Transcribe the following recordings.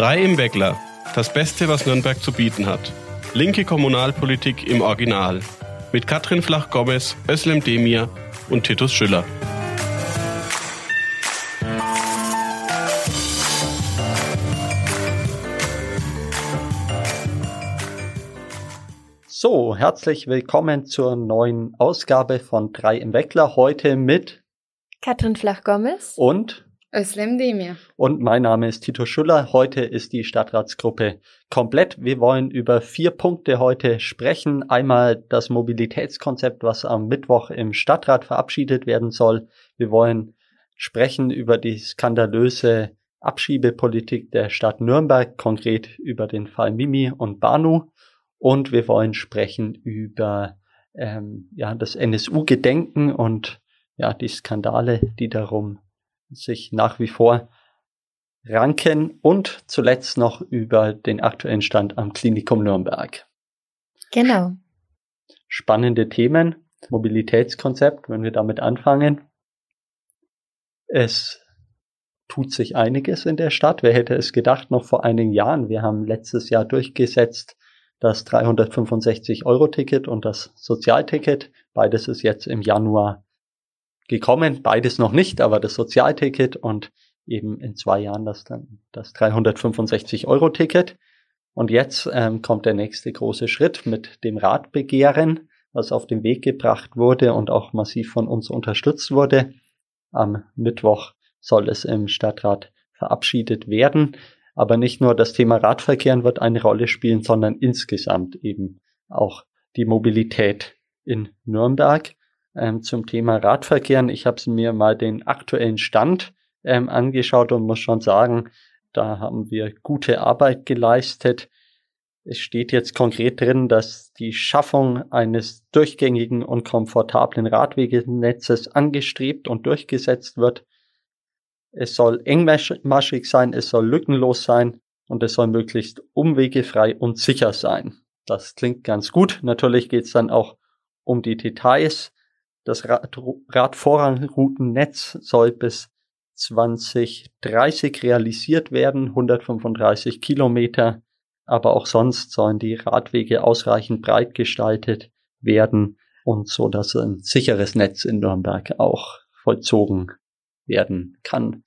Drei im Weckler. Das Beste, was Nürnberg zu bieten hat. Linke Kommunalpolitik im Original. Mit Katrin Flach-Gomez, Özlem Demir und Titus Schüller. So, herzlich willkommen zur neuen Ausgabe von Drei im Weckler. Heute mit Katrin Flach-Gomez und Özlem Demir. Und mein Name ist Tito Schüller. Heute ist die Stadtratsgruppe komplett. Wir wollen über vier Punkte heute sprechen. Einmal das Mobilitätskonzept, was am Mittwoch im Stadtrat verabschiedet werden soll. Wir wollen sprechen über die skandalöse Abschiebepolitik der Stadt Nürnberg, konkret über den Fall Mimi und Banu. Und wir wollen sprechen über ähm, ja, das NSU-Gedenken und ja, die Skandale, die darum sich nach wie vor ranken und zuletzt noch über den aktuellen Stand am Klinikum Nürnberg. Genau. Spannende Themen. Mobilitätskonzept, wenn wir damit anfangen. Es tut sich einiges in der Stadt. Wer hätte es gedacht, noch vor einigen Jahren. Wir haben letztes Jahr durchgesetzt das 365-Euro-Ticket und das Sozialticket. Beides ist jetzt im Januar gekommen. Beides noch nicht, aber das Sozialticket und eben in zwei Jahren das dann das 365 Euro Ticket. Und jetzt ähm, kommt der nächste große Schritt mit dem Radbegehren, was auf den Weg gebracht wurde und auch massiv von uns unterstützt wurde. Am Mittwoch soll es im Stadtrat verabschiedet werden. Aber nicht nur das Thema Radverkehren wird eine Rolle spielen, sondern insgesamt eben auch die Mobilität in Nürnberg ähm, zum Thema Radverkehren. Ich habe mir mal den aktuellen Stand ähm, angeschaut und muss schon sagen, da haben wir gute Arbeit geleistet. Es steht jetzt konkret drin, dass die Schaffung eines durchgängigen und komfortablen Radwegenetzes angestrebt und durchgesetzt wird. Es soll engmaschig sein, es soll lückenlos sein und es soll möglichst umwegefrei und sicher sein. Das klingt ganz gut. Natürlich geht es dann auch um die Details. Das Rad Radvorrangroutennetz soll bis 2030 realisiert werden, 135 Kilometer. Aber auch sonst sollen die Radwege ausreichend breit gestaltet werden und so, dass ein sicheres Netz in Nürnberg auch vollzogen werden kann.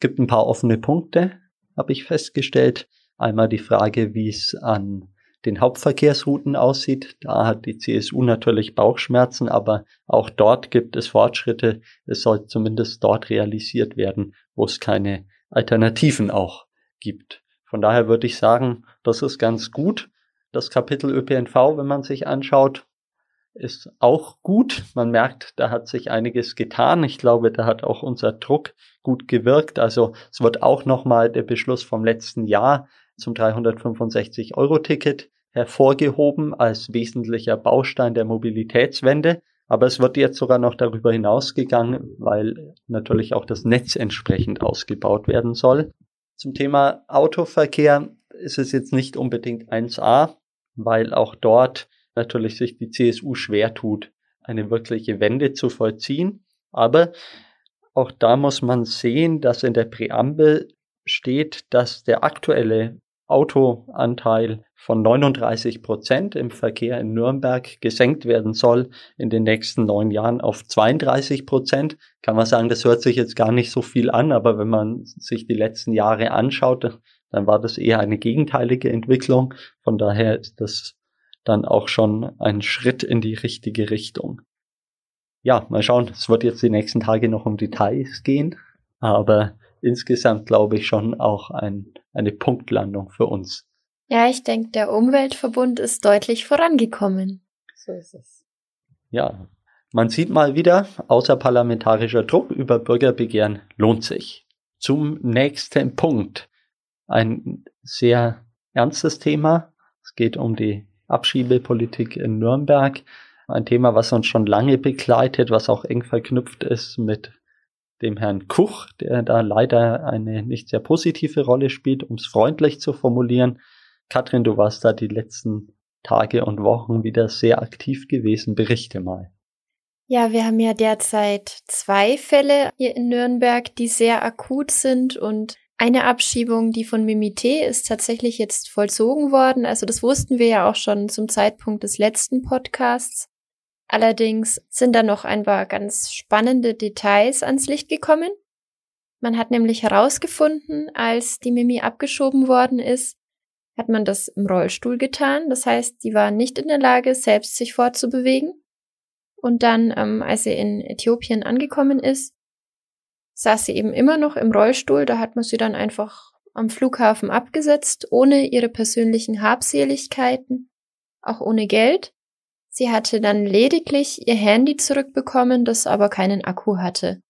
Gibt ein paar offene Punkte, habe ich festgestellt. Einmal die Frage, wie es an den Hauptverkehrsrouten aussieht. Da hat die CSU natürlich Bauchschmerzen, aber auch dort gibt es Fortschritte. Es soll zumindest dort realisiert werden, wo es keine Alternativen auch gibt. Von daher würde ich sagen, das ist ganz gut. Das Kapitel ÖPNV, wenn man sich anschaut, ist auch gut. Man merkt, da hat sich einiges getan. Ich glaube, da hat auch unser Druck gut gewirkt. Also es wird auch nochmal der Beschluss vom letzten Jahr zum 365-Euro-Ticket hervorgehoben als wesentlicher Baustein der Mobilitätswende. Aber es wird jetzt sogar noch darüber hinausgegangen, weil natürlich auch das Netz entsprechend ausgebaut werden soll. Zum Thema Autoverkehr ist es jetzt nicht unbedingt 1a, weil auch dort natürlich sich die CSU schwer tut, eine wirkliche Wende zu vollziehen. Aber auch da muss man sehen, dass in der Präambel steht, dass der aktuelle Autoanteil von 39 Prozent im Verkehr in Nürnberg gesenkt werden soll in den nächsten neun Jahren auf 32 Prozent. Kann man sagen, das hört sich jetzt gar nicht so viel an, aber wenn man sich die letzten Jahre anschaut, dann war das eher eine gegenteilige Entwicklung. Von daher ist das dann auch schon ein Schritt in die richtige Richtung. Ja, mal schauen. Es wird jetzt die nächsten Tage noch um Details gehen, aber insgesamt glaube ich schon auch ein, eine Punktlandung für uns. Ja, ich denke, der Umweltverbund ist deutlich vorangekommen. So ist es. Ja, man sieht mal wieder, außerparlamentarischer Druck über Bürgerbegehren lohnt sich. Zum nächsten Punkt. Ein sehr ernstes Thema. Es geht um die Abschiebepolitik in Nürnberg. Ein Thema, was uns schon lange begleitet, was auch eng verknüpft ist mit dem Herrn Kuch, der da leider eine nicht sehr positive Rolle spielt, um es freundlich zu formulieren. Katrin, du warst da die letzten Tage und Wochen wieder sehr aktiv gewesen. Berichte mal. Ja, wir haben ja derzeit zwei Fälle hier in Nürnberg, die sehr akut sind und Eine Abschiebung, die von Mimite ist tatsächlich jetzt vollzogen worden. Also das wussten wir ja auch schon zum Zeitpunkt des letzten Podcasts. Allerdings sind da noch ein paar ganz spannende Details ans Licht gekommen. Man hat nämlich herausgefunden, als die Mimi abgeschoben worden ist, hat man das im Rollstuhl getan. Das heißt, sie war nicht in der Lage, selbst sich fortzubewegen. Und dann, ähm, als sie in Äthiopien angekommen ist, saß sie eben immer noch im Rollstuhl. Da hat man sie dann einfach am Flughafen abgesetzt, ohne ihre persönlichen Habseligkeiten, auch ohne Geld. Sie hatte dann lediglich ihr Handy zurückbekommen, das aber keinen Akku hatte.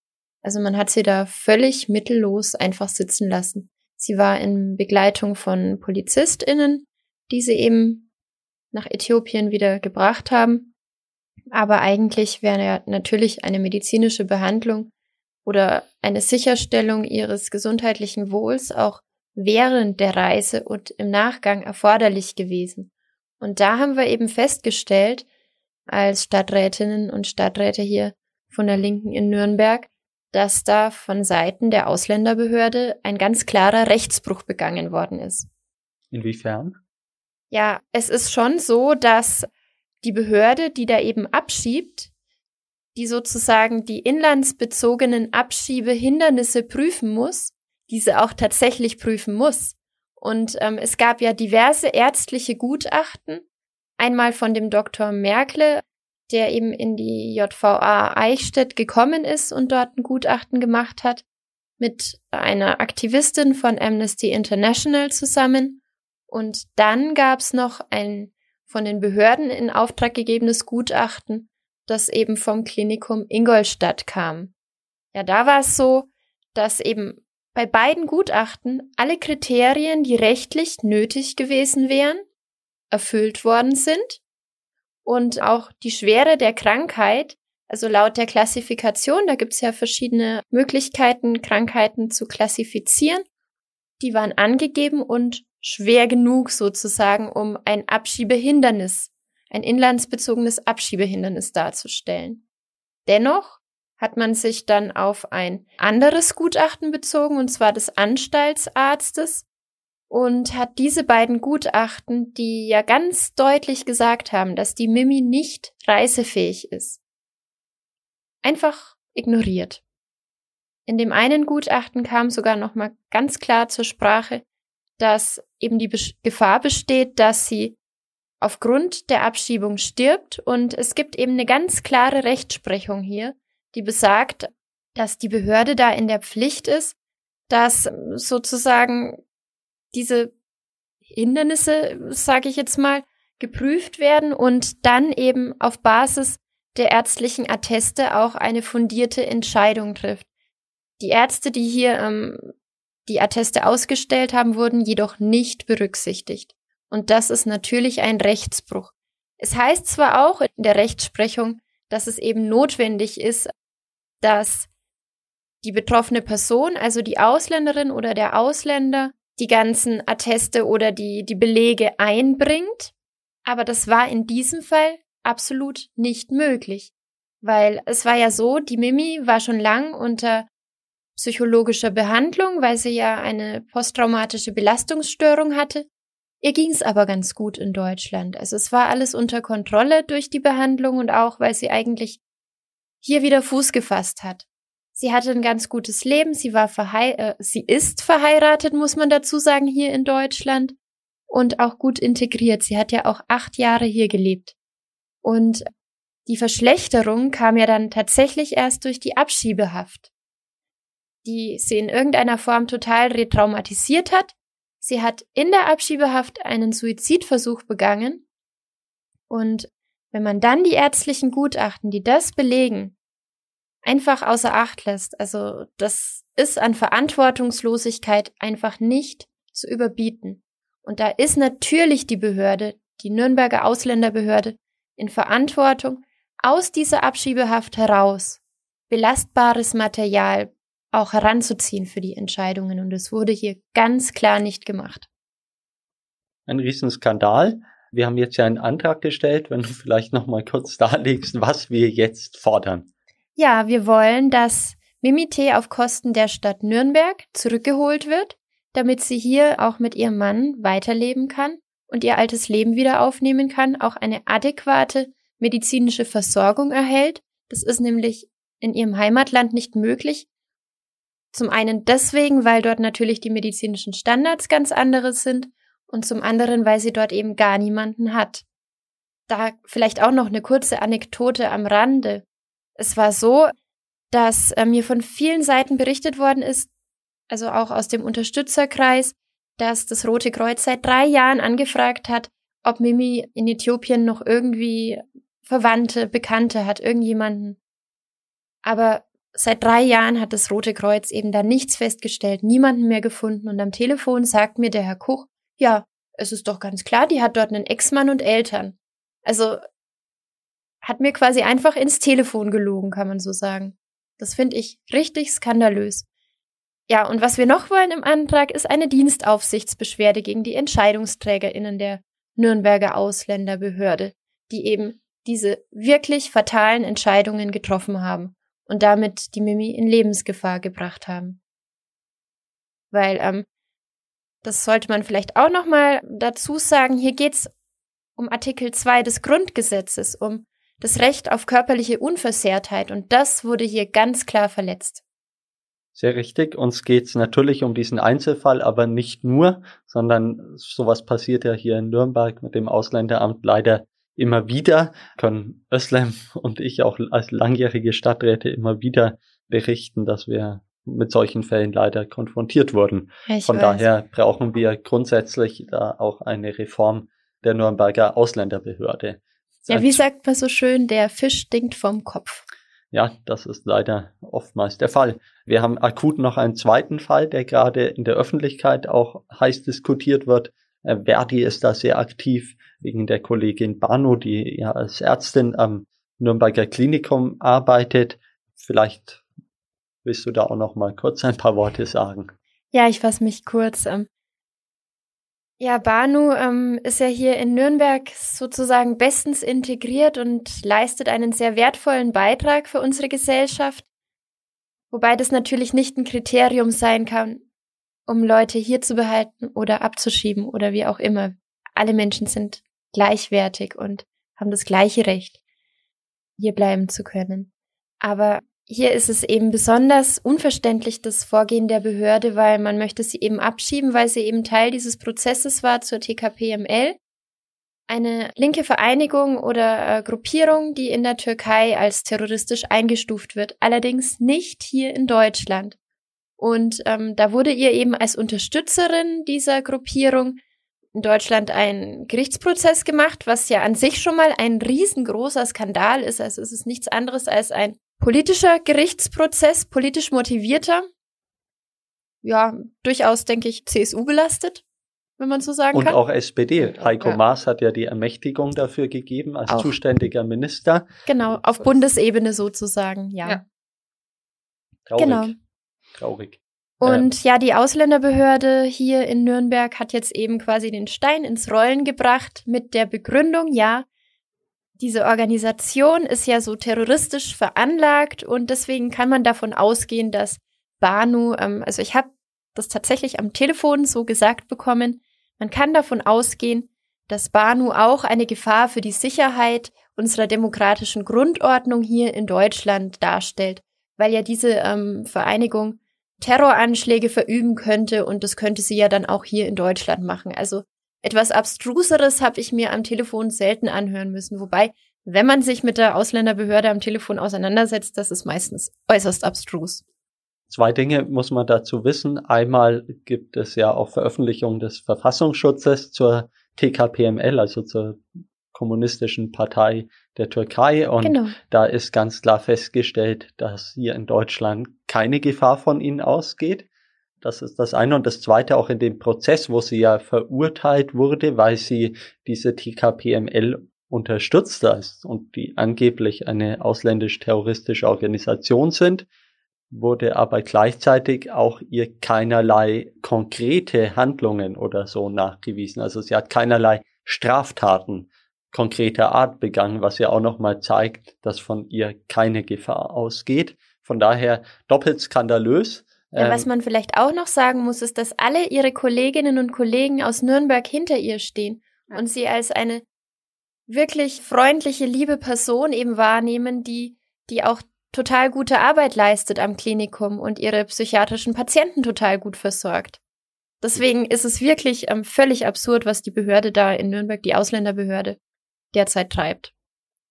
Also man hat sie da völlig mittellos einfach sitzen lassen. Sie war in Begleitung von PolizistInnen, die sie eben nach Äthiopien wieder gebracht haben. Aber eigentlich wäre natürlich eine medizinische Behandlung oder eine Sicherstellung ihres gesundheitlichen Wohls auch während der Reise und im Nachgang erforderlich gewesen. Und da haben wir eben festgestellt, als Stadträtinnen und Stadträte hier von der Linken in Nürnberg, dass da von Seiten der Ausländerbehörde ein ganz klarer Rechtsbruch begangen worden ist. Inwiefern? Ja, es ist schon so, dass die Behörde, die da eben abschiebt, die sozusagen die inlandsbezogenen Abschiebehindernisse prüfen muss, diese auch tatsächlich prüfen muss. Und ähm, es gab ja diverse ärztliche Gutachten, einmal von dem Dr. Merkle, der eben in die JVA Eichstätt gekommen ist und dort ein Gutachten gemacht hat, mit einer Aktivistin von Amnesty International zusammen. Und dann gab's noch ein von den Behörden in Auftrag gegebenes Gutachten, das eben vom Klinikum Ingolstadt kam. Ja, da war es so, dass eben bei beiden Gutachten alle Kriterien, die rechtlich nötig gewesen wären, erfüllt worden sind und auch die Schwere der Krankheit, also laut der Klassifikation, da gibt es ja verschiedene Möglichkeiten, Krankheiten zu klassifizieren, die waren angegeben und schwer genug sozusagen, um ein Abschiebehindernis, ein inlandsbezogenes Abschiebehindernis darzustellen. Dennoch hat man sich dann auf ein anderes Gutachten bezogen, und zwar des Anstaltsarztes, und hat diese beiden Gutachten, die ja ganz deutlich gesagt haben, dass die Mimi nicht reisefähig ist, einfach ignoriert. In dem einen Gutachten kam sogar noch mal ganz klar zur Sprache, dass eben die Be Gefahr besteht, dass sie aufgrund der Abschiebung stirbt und es gibt eben eine ganz klare Rechtsprechung hier, die besagt, dass die Behörde da in der Pflicht ist, dass sozusagen diese Hindernisse, sage ich jetzt mal, geprüft werden und dann eben auf Basis der ärztlichen Atteste auch eine fundierte Entscheidung trifft. Die Ärzte, die hier ähm, die Atteste ausgestellt haben, wurden jedoch nicht berücksichtigt. Und das ist natürlich ein Rechtsbruch. Es heißt zwar auch in der Rechtsprechung, dass es eben notwendig ist, dass die betroffene Person, also die Ausländerin oder der Ausländer, die ganzen Atteste oder die, die Belege einbringt. Aber das war in diesem Fall absolut nicht möglich. Weil es war ja so, die Mimi war schon lang unter psychologischer Behandlung, weil sie ja eine posttraumatische Belastungsstörung hatte. Ihr ging es aber ganz gut in Deutschland. Also es war alles unter Kontrolle durch die Behandlung und auch, weil sie eigentlich hier wieder Fuß gefasst hat. Sie hatte ein ganz gutes Leben. Sie war verhei äh, sie ist verheiratet, muss man dazu sagen, hier in Deutschland und auch gut integriert. Sie hat ja auch acht Jahre hier gelebt. Und die Verschlechterung kam ja dann tatsächlich erst durch die Abschiebehaft, die sie in irgendeiner Form total retraumatisiert hat. Sie hat in der Abschiebehaft einen Suizidversuch begangen. Und wenn man dann die ärztlichen Gutachten, die das belegen, einfach außer Acht lässt. Also das ist an Verantwortungslosigkeit einfach nicht zu überbieten. Und da ist natürlich die Behörde, die Nürnberger Ausländerbehörde, in Verantwortung, aus dieser Abschiebehaft heraus belastbares Material auch heranzuziehen für die Entscheidungen. Und es wurde hier ganz klar nicht gemacht. Ein Riesenskandal. Wir haben jetzt ja einen Antrag gestellt, wenn du vielleicht noch mal kurz darlegst, was wir jetzt fordern. Ja, wir wollen, dass Mimite auf Kosten der Stadt Nürnberg zurückgeholt wird. damit sie hier auch mit ihrem Mann weiterleben kann und ihr altes Leben wieder aufnehmen kann, auch eine adäquate medizinische Versorgung erhält. Das ist nämlich in ihrem Heimatland nicht möglich. Zum einen deswegen, weil dort natürlich die medizinischen Standards ganz andere sind und zum anderen, weil sie dort eben gar niemanden hat. Da vielleicht auch noch eine kurze Anekdote am Rande. Es war so, dass äh, mir von vielen Seiten berichtet worden ist, also auch aus dem Unterstützerkreis, dass das Rote Kreuz seit drei Jahren angefragt hat, ob Mimi in Äthiopien noch irgendwie Verwandte, Bekannte hat, irgendjemanden. Aber seit drei Jahren hat das Rote Kreuz eben da nichts festgestellt, niemanden mehr gefunden und am Telefon sagt mir der Herr Kuch, ja, es ist doch ganz klar, die hat dort einen Ex-Mann und Eltern. Also hat mir quasi einfach ins Telefon gelogen, kann man so sagen. Das finde ich richtig skandalös. Ja, und was wir noch wollen im Antrag ist eine Dienstaufsichtsbeschwerde gegen die Entscheidungsträgerinnen der Nürnberger Ausländerbehörde, die eben diese wirklich fatalen Entscheidungen getroffen haben und damit die Mimi in Lebensgefahr gebracht haben. Weil, ähm, das sollte man vielleicht auch nochmal dazu sagen, hier geht's um Artikel 2 des Grundgesetzes, um das Recht auf körperliche Unversehrtheit und das wurde hier ganz klar verletzt. Sehr richtig. Uns geht es natürlich um diesen Einzelfall, aber nicht nur, sondern sowas passiert ja hier in Nürnberg mit dem Ausländeramt leider immer wieder. Können Özlem und ich auch als langjährige Stadträte immer wieder berichten, dass wir mit solchen Fällen leider konfrontiert wurden. Ich Von weiß. daher brauchen wir grundsätzlich da auch eine Reform der Nürnberger Ausländerbehörde. Ja, wie sagt man so schön, der Fisch stinkt vom Kopf. Ja, das ist leider oftmals der Fall. Wir haben akut noch einen zweiten Fall, der gerade in der Öffentlichkeit auch heiß diskutiert wird. Äh, Verdi ist da sehr aktiv wegen der Kollegin Bano, die ja als Ärztin am Nürnberger Klinikum arbeitet. Vielleicht willst du da auch noch mal kurz ein paar Worte sagen. Ja, ich fasse mich kurz. Ähm, ja, Banu ähm, ist ja hier in Nürnberg sozusagen bestens integriert und leistet einen sehr wertvollen Beitrag für unsere Gesellschaft. Wobei das natürlich nicht ein Kriterium sein kann, um Leute hier zu behalten oder abzuschieben oder wie auch immer. Alle Menschen sind gleichwertig und haben das gleiche Recht, hier bleiben zu können. Aber hier ist es eben besonders unverständlich, das Vorgehen der Behörde, weil man möchte sie eben abschieben, weil sie eben Teil dieses Prozesses war zur TKPML. Eine linke Vereinigung oder äh, Gruppierung, die in der Türkei als terroristisch eingestuft wird, allerdings nicht hier in Deutschland. Und ähm, da wurde ihr eben als Unterstützerin dieser Gruppierung in Deutschland ein Gerichtsprozess gemacht, was ja an sich schon mal ein riesengroßer Skandal ist. Also es ist nichts anderes als ein politischer Gerichtsprozess, politisch motivierter. Ja, durchaus, denke ich, CSU belastet, wenn man so sagen Und kann. Und auch SPD. Heiko ja. Maas hat ja die Ermächtigung dafür gegeben als auch. zuständiger Minister. Genau, auf Bundesebene sozusagen, ja. ja. Traurig. Genau. Traurig. Und ja, die Ausländerbehörde hier in Nürnberg hat jetzt eben quasi den Stein ins Rollen gebracht mit der Begründung, ja, diese Organisation ist ja so terroristisch veranlagt und deswegen kann man davon ausgehen, dass Banu, ähm, also ich habe das tatsächlich am Telefon so gesagt bekommen, man kann davon ausgehen, dass Banu auch eine Gefahr für die Sicherheit unserer demokratischen Grundordnung hier in Deutschland darstellt, weil ja diese ähm, Vereinigung Terroranschläge verüben könnte und das könnte sie ja dann auch hier in Deutschland machen. Also etwas Abstruseres habe ich mir am Telefon selten anhören müssen. Wobei, wenn man sich mit der Ausländerbehörde am Telefon auseinandersetzt, das ist meistens äußerst abstrus. Zwei Dinge muss man dazu wissen. Einmal gibt es ja auch Veröffentlichungen des Verfassungsschutzes zur TKPML, also zur kommunistischen Partei der Türkei. Und genau. da ist ganz klar festgestellt, dass hier in Deutschland keine Gefahr von ihnen ausgeht. Das ist das eine. Und das zweite auch in dem Prozess, wo sie ja verurteilt wurde, weil sie diese TKPML unterstützt ist und die angeblich eine ausländisch-terroristische Organisation sind, wurde aber gleichzeitig auch ihr keinerlei konkrete Handlungen oder so nachgewiesen. Also sie hat keinerlei Straftaten konkreter Art begangen, was ja auch nochmal zeigt, dass von ihr keine Gefahr ausgeht. Von daher doppelt skandalös Ja, was Ähm, man vielleicht auch noch sagen muss, ist, dass alle ihre Kolleginnen und Kollegen aus Nürnberg hinter ihr stehen Ja. und sie als eine wirklich freundliche, liebe Person eben wahrnehmen, die, die auch total gute Arbeit leistet am Klinikum und ihre psychiatrischen Patienten total gut versorgt. Deswegen ist es wirklich ähm, völlig absurd, was die Behörde da in Nürnberg, die Ausländerbehörde, derzeit treibt.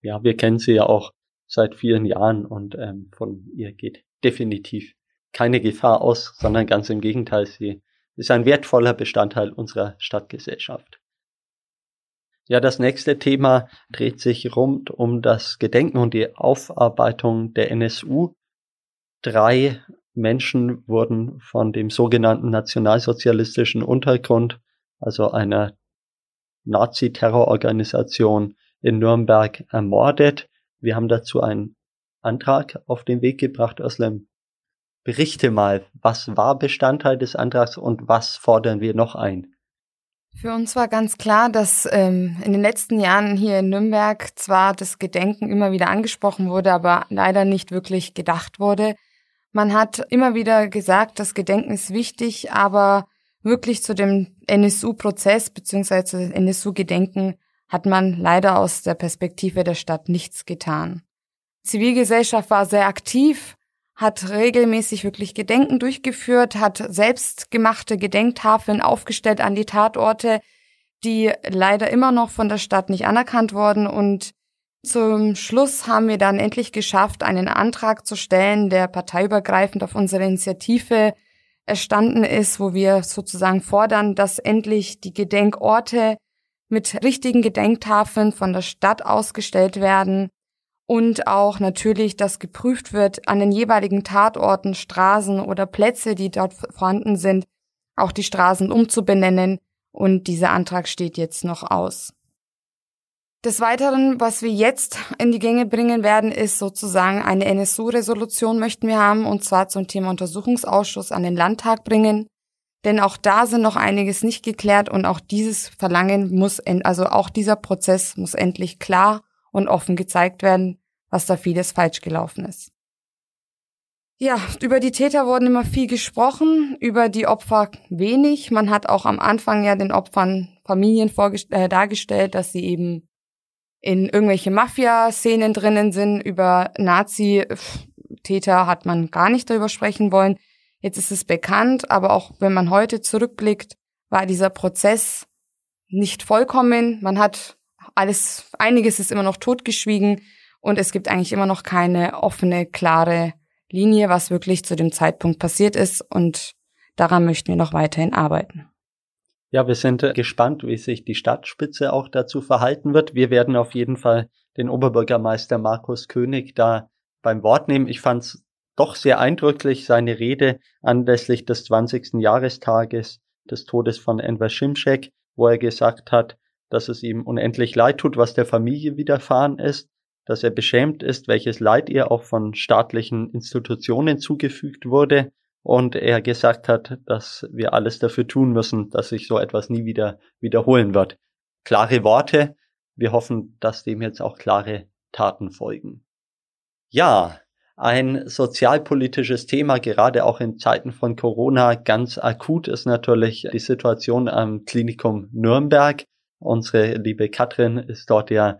ja, wir kennen sie ja auch seit vielen Jahren und ähm, von ihr geht definitiv keine Gefahr aus, sondern ganz im Gegenteil, sie ist ein wertvoller Bestandteil unserer Stadtgesellschaft. Ja, das nächste Thema dreht sich rund um das Gedenken und die Aufarbeitung der NSU. Drei Menschen wurden von dem sogenannten nationalsozialistischen Untergrund, also einer Nazi-Terrororganisation in Nürnberg ermordet. Wir haben dazu einen Antrag auf den Weg gebracht. Özlem, berichte mal, was war Bestandteil des Antrags und was fordern wir noch ein? Für uns war ganz klar, dass ähm, in den letzten Jahren hier in Nürnberg zwar das Gedenken immer wieder angesprochen wurde, aber leider nicht wirklich gedacht wurde. Man hat immer wieder gesagt, das Gedenken ist wichtig, aber wirklich zu dem NSU-Prozess bzw. NSU-Gedenken hat man leider aus der Perspektive der Stadt nichts getan. Zivilgesellschaft war sehr aktiv, hat regelmäßig wirklich Gedenken durchgeführt, hat selbstgemachte Gedenktafeln aufgestellt an die Tatorte, die leider immer noch von der Stadt nicht anerkannt wurden. Und zum Schluss haben wir dann endlich geschafft, einen Antrag zu stellen, der parteiübergreifend auf unsere Initiative erstanden ist, wo wir sozusagen fordern, dass endlich die Gedenkorte mit richtigen Gedenktafeln von der Stadt ausgestellt werden und auch natürlich, dass geprüft wird an den jeweiligen Tatorten, Straßen oder Plätze, die dort vorhanden sind, auch die Straßen umzubenennen und dieser Antrag steht jetzt noch aus. Des Weiteren, was wir jetzt in die Gänge bringen werden, ist sozusagen eine NSU-Resolution möchten wir haben und zwar zum Thema Untersuchungsausschuss an den Landtag bringen. Denn auch da sind noch einiges nicht geklärt und auch dieses Verlangen muss, also auch dieser Prozess muss endlich klar und offen gezeigt werden, was da vieles falsch gelaufen ist. Ja, über die Täter wurden immer viel gesprochen, über die Opfer wenig. Man hat auch am Anfang ja den Opfern Familien äh, dargestellt, dass sie eben in irgendwelche Mafia-Szenen drinnen sind. Über Nazi-Täter hat man gar nicht darüber sprechen wollen. Jetzt ist es bekannt, aber auch wenn man heute zurückblickt, war dieser Prozess nicht vollkommen. Man hat alles, einiges ist immer noch totgeschwiegen und es gibt eigentlich immer noch keine offene, klare Linie, was wirklich zu dem Zeitpunkt passiert ist und daran möchten wir noch weiterhin arbeiten. Ja, wir sind äh, gespannt, wie sich die Stadtspitze auch dazu verhalten wird. Wir werden auf jeden Fall den Oberbürgermeister Markus König da beim Wort nehmen. Ich fand es doch sehr eindrücklich, seine Rede anlässlich des 20. Jahrestages des Todes von Enver Şimşek, wo er gesagt hat, dass es ihm unendlich leid tut, was der Familie widerfahren ist, dass er beschämt ist, welches Leid ihr auch von staatlichen Institutionen zugefügt wurde und er gesagt hat, dass wir alles dafür tun müssen, dass sich so etwas nie wieder wiederholen wird. Klare Worte. Wir hoffen, dass dem jetzt auch klare Taten folgen. Ja, ein sozialpolitisches Thema, gerade auch in Zeiten von Corona, ganz akut ist natürlich die Situation am Klinikum Nürnberg. Unsere liebe Katrin ist dort ja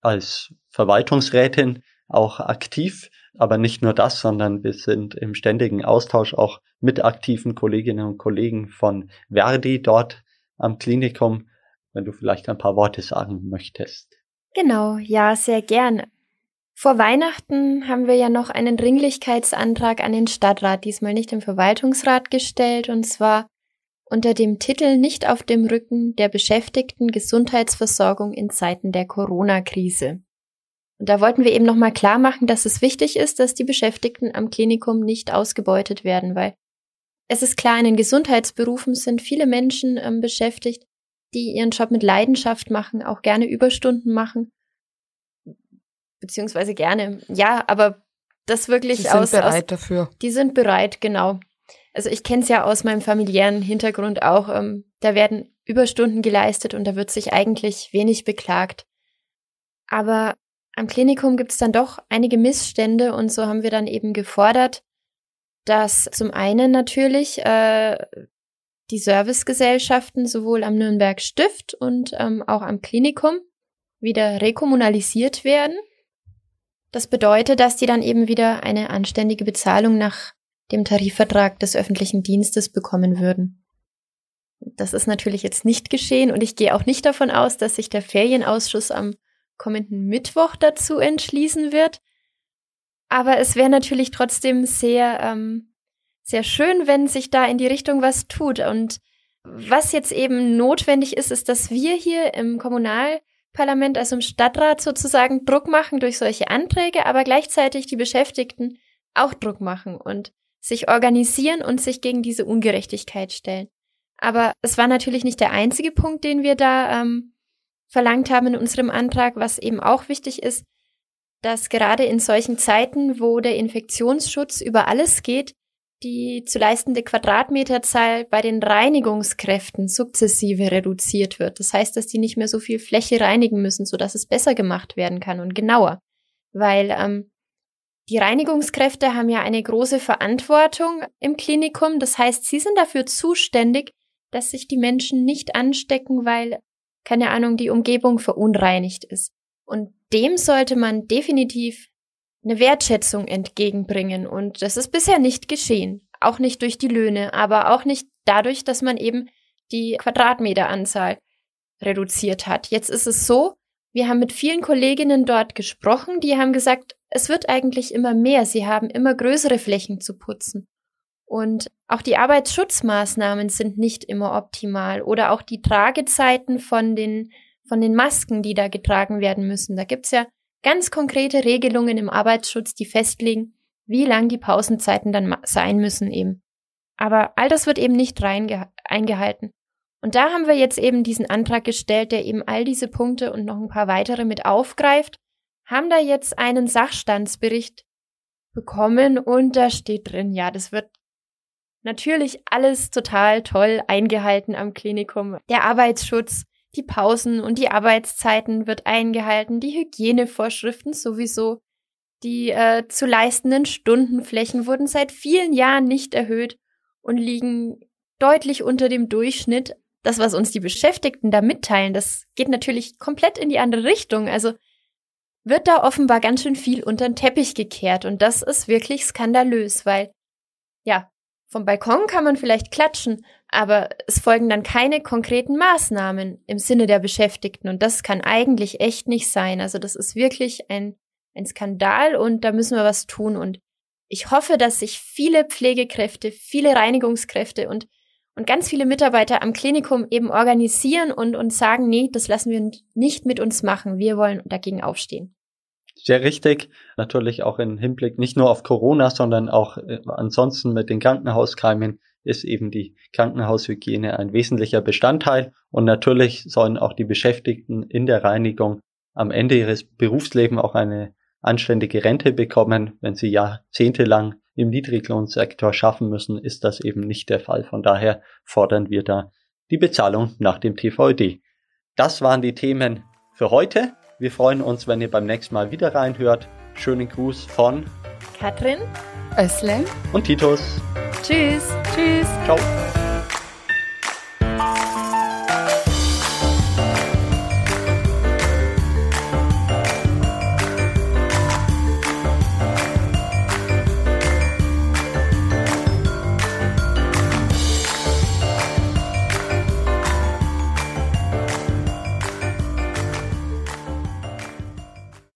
als Verwaltungsrätin auch aktiv. Aber nicht nur das, sondern wir sind im ständigen Austausch auch mit aktiven Kolleginnen und Kollegen von Verdi dort am Klinikum, wenn du vielleicht ein paar Worte sagen möchtest. Genau, ja, sehr gern. Vor Weihnachten haben wir ja noch einen Dringlichkeitsantrag an den Stadtrat, diesmal nicht im Verwaltungsrat gestellt, und zwar unter dem Titel Nicht auf dem Rücken der Beschäftigten Gesundheitsversorgung in Zeiten der Corona-Krise. Und da wollten wir eben nochmal klar machen, dass es wichtig ist, dass die Beschäftigten am Klinikum nicht ausgebeutet werden, weil es ist klar, in den Gesundheitsberufen sind viele Menschen ähm, beschäftigt, die ihren Job mit Leidenschaft machen, auch gerne Überstunden machen. Beziehungsweise gerne, ja, aber das wirklich Sie sind aus. bereit aus, dafür. Die sind bereit, genau. Also ich kenne es ja aus meinem familiären Hintergrund auch. Ähm, da werden Überstunden geleistet und da wird sich eigentlich wenig beklagt. Aber am Klinikum gibt es dann doch einige Missstände und so haben wir dann eben gefordert, dass zum einen natürlich äh, die Servicegesellschaften sowohl am Nürnberg Stift und ähm, auch am Klinikum wieder rekommunalisiert werden. Das bedeutet, dass die dann eben wieder eine anständige Bezahlung nach dem Tarifvertrag des öffentlichen Dienstes bekommen würden. Das ist natürlich jetzt nicht geschehen und ich gehe auch nicht davon aus, dass sich der Ferienausschuss am kommenden Mittwoch dazu entschließen wird. Aber es wäre natürlich trotzdem sehr, ähm, sehr schön, wenn sich da in die Richtung was tut. Und was jetzt eben notwendig ist, ist, dass wir hier im Kommunalparlament, also im Stadtrat sozusagen Druck machen durch solche Anträge, aber gleichzeitig die Beschäftigten auch Druck machen und sich organisieren und sich gegen diese Ungerechtigkeit stellen. Aber es war natürlich nicht der einzige Punkt, den wir da ähm, verlangt haben in unserem Antrag, was eben auch wichtig ist, dass gerade in solchen Zeiten, wo der Infektionsschutz über alles geht, die zu leistende Quadratmeterzahl bei den Reinigungskräften sukzessive reduziert wird. Das heißt, dass die nicht mehr so viel Fläche reinigen müssen, sodass es besser gemacht werden kann und genauer. Weil ähm, die Reinigungskräfte haben ja eine große Verantwortung im Klinikum. Das heißt, sie sind dafür zuständig, dass sich die Menschen nicht anstecken, weil, keine Ahnung, die Umgebung verunreinigt ist. Und dem sollte man definitiv eine Wertschätzung entgegenbringen. Und das ist bisher nicht geschehen. Auch nicht durch die Löhne, aber auch nicht dadurch, dass man eben die Quadratmeteranzahl reduziert hat. Jetzt ist es so, wir haben mit vielen Kolleginnen dort gesprochen, die haben gesagt, es wird eigentlich immer mehr, sie haben immer größere Flächen zu putzen. Und auch die Arbeitsschutzmaßnahmen sind nicht immer optimal oder auch die Tragezeiten von den, von den Masken, die da getragen werden müssen. Da gibt's ja ganz konkrete Regelungen im Arbeitsschutz, die festlegen, wie lang die Pausenzeiten dann sein müssen eben. Aber all das wird eben nicht eingehalten. Und da haben wir jetzt eben diesen Antrag gestellt, der eben all diese Punkte und noch ein paar weitere mit aufgreift, haben da jetzt einen Sachstandsbericht bekommen und da steht drin, ja, das wird natürlich alles total toll eingehalten am Klinikum. Der Arbeitsschutz, die Pausen und die Arbeitszeiten wird eingehalten, die Hygienevorschriften sowieso. Die äh, zu leistenden Stundenflächen wurden seit vielen Jahren nicht erhöht und liegen deutlich unter dem Durchschnitt das, was uns die Beschäftigten da mitteilen, das geht natürlich komplett in die andere Richtung. Also wird da offenbar ganz schön viel unter den Teppich gekehrt und das ist wirklich skandalös, weil ja, vom Balkon kann man vielleicht klatschen, aber es folgen dann keine konkreten Maßnahmen im Sinne der Beschäftigten und das kann eigentlich echt nicht sein. Also das ist wirklich ein, ein Skandal und da müssen wir was tun und ich hoffe, dass sich viele Pflegekräfte, viele Reinigungskräfte und und ganz viele Mitarbeiter am Klinikum eben organisieren und, und sagen, nee, das lassen wir nicht mit uns machen. Wir wollen dagegen aufstehen. Sehr richtig. Natürlich auch im Hinblick nicht nur auf Corona, sondern auch äh, ansonsten mit den Krankenhauskeimen ist eben die Krankenhaushygiene ein wesentlicher Bestandteil. Und natürlich sollen auch die Beschäftigten in der Reinigung am Ende ihres Berufslebens auch eine anständige Rente bekommen, wenn sie jahrzehntelang im Niedriglohnsektor schaffen müssen, ist das eben nicht der Fall. Von daher fordern wir da die Bezahlung nach dem TVD. Das waren die Themen für heute. Wir freuen uns, wenn ihr beim nächsten Mal wieder reinhört. Schönen Gruß von Katrin, Özlem und Titus. Tschüss. Tschüss. Ciao.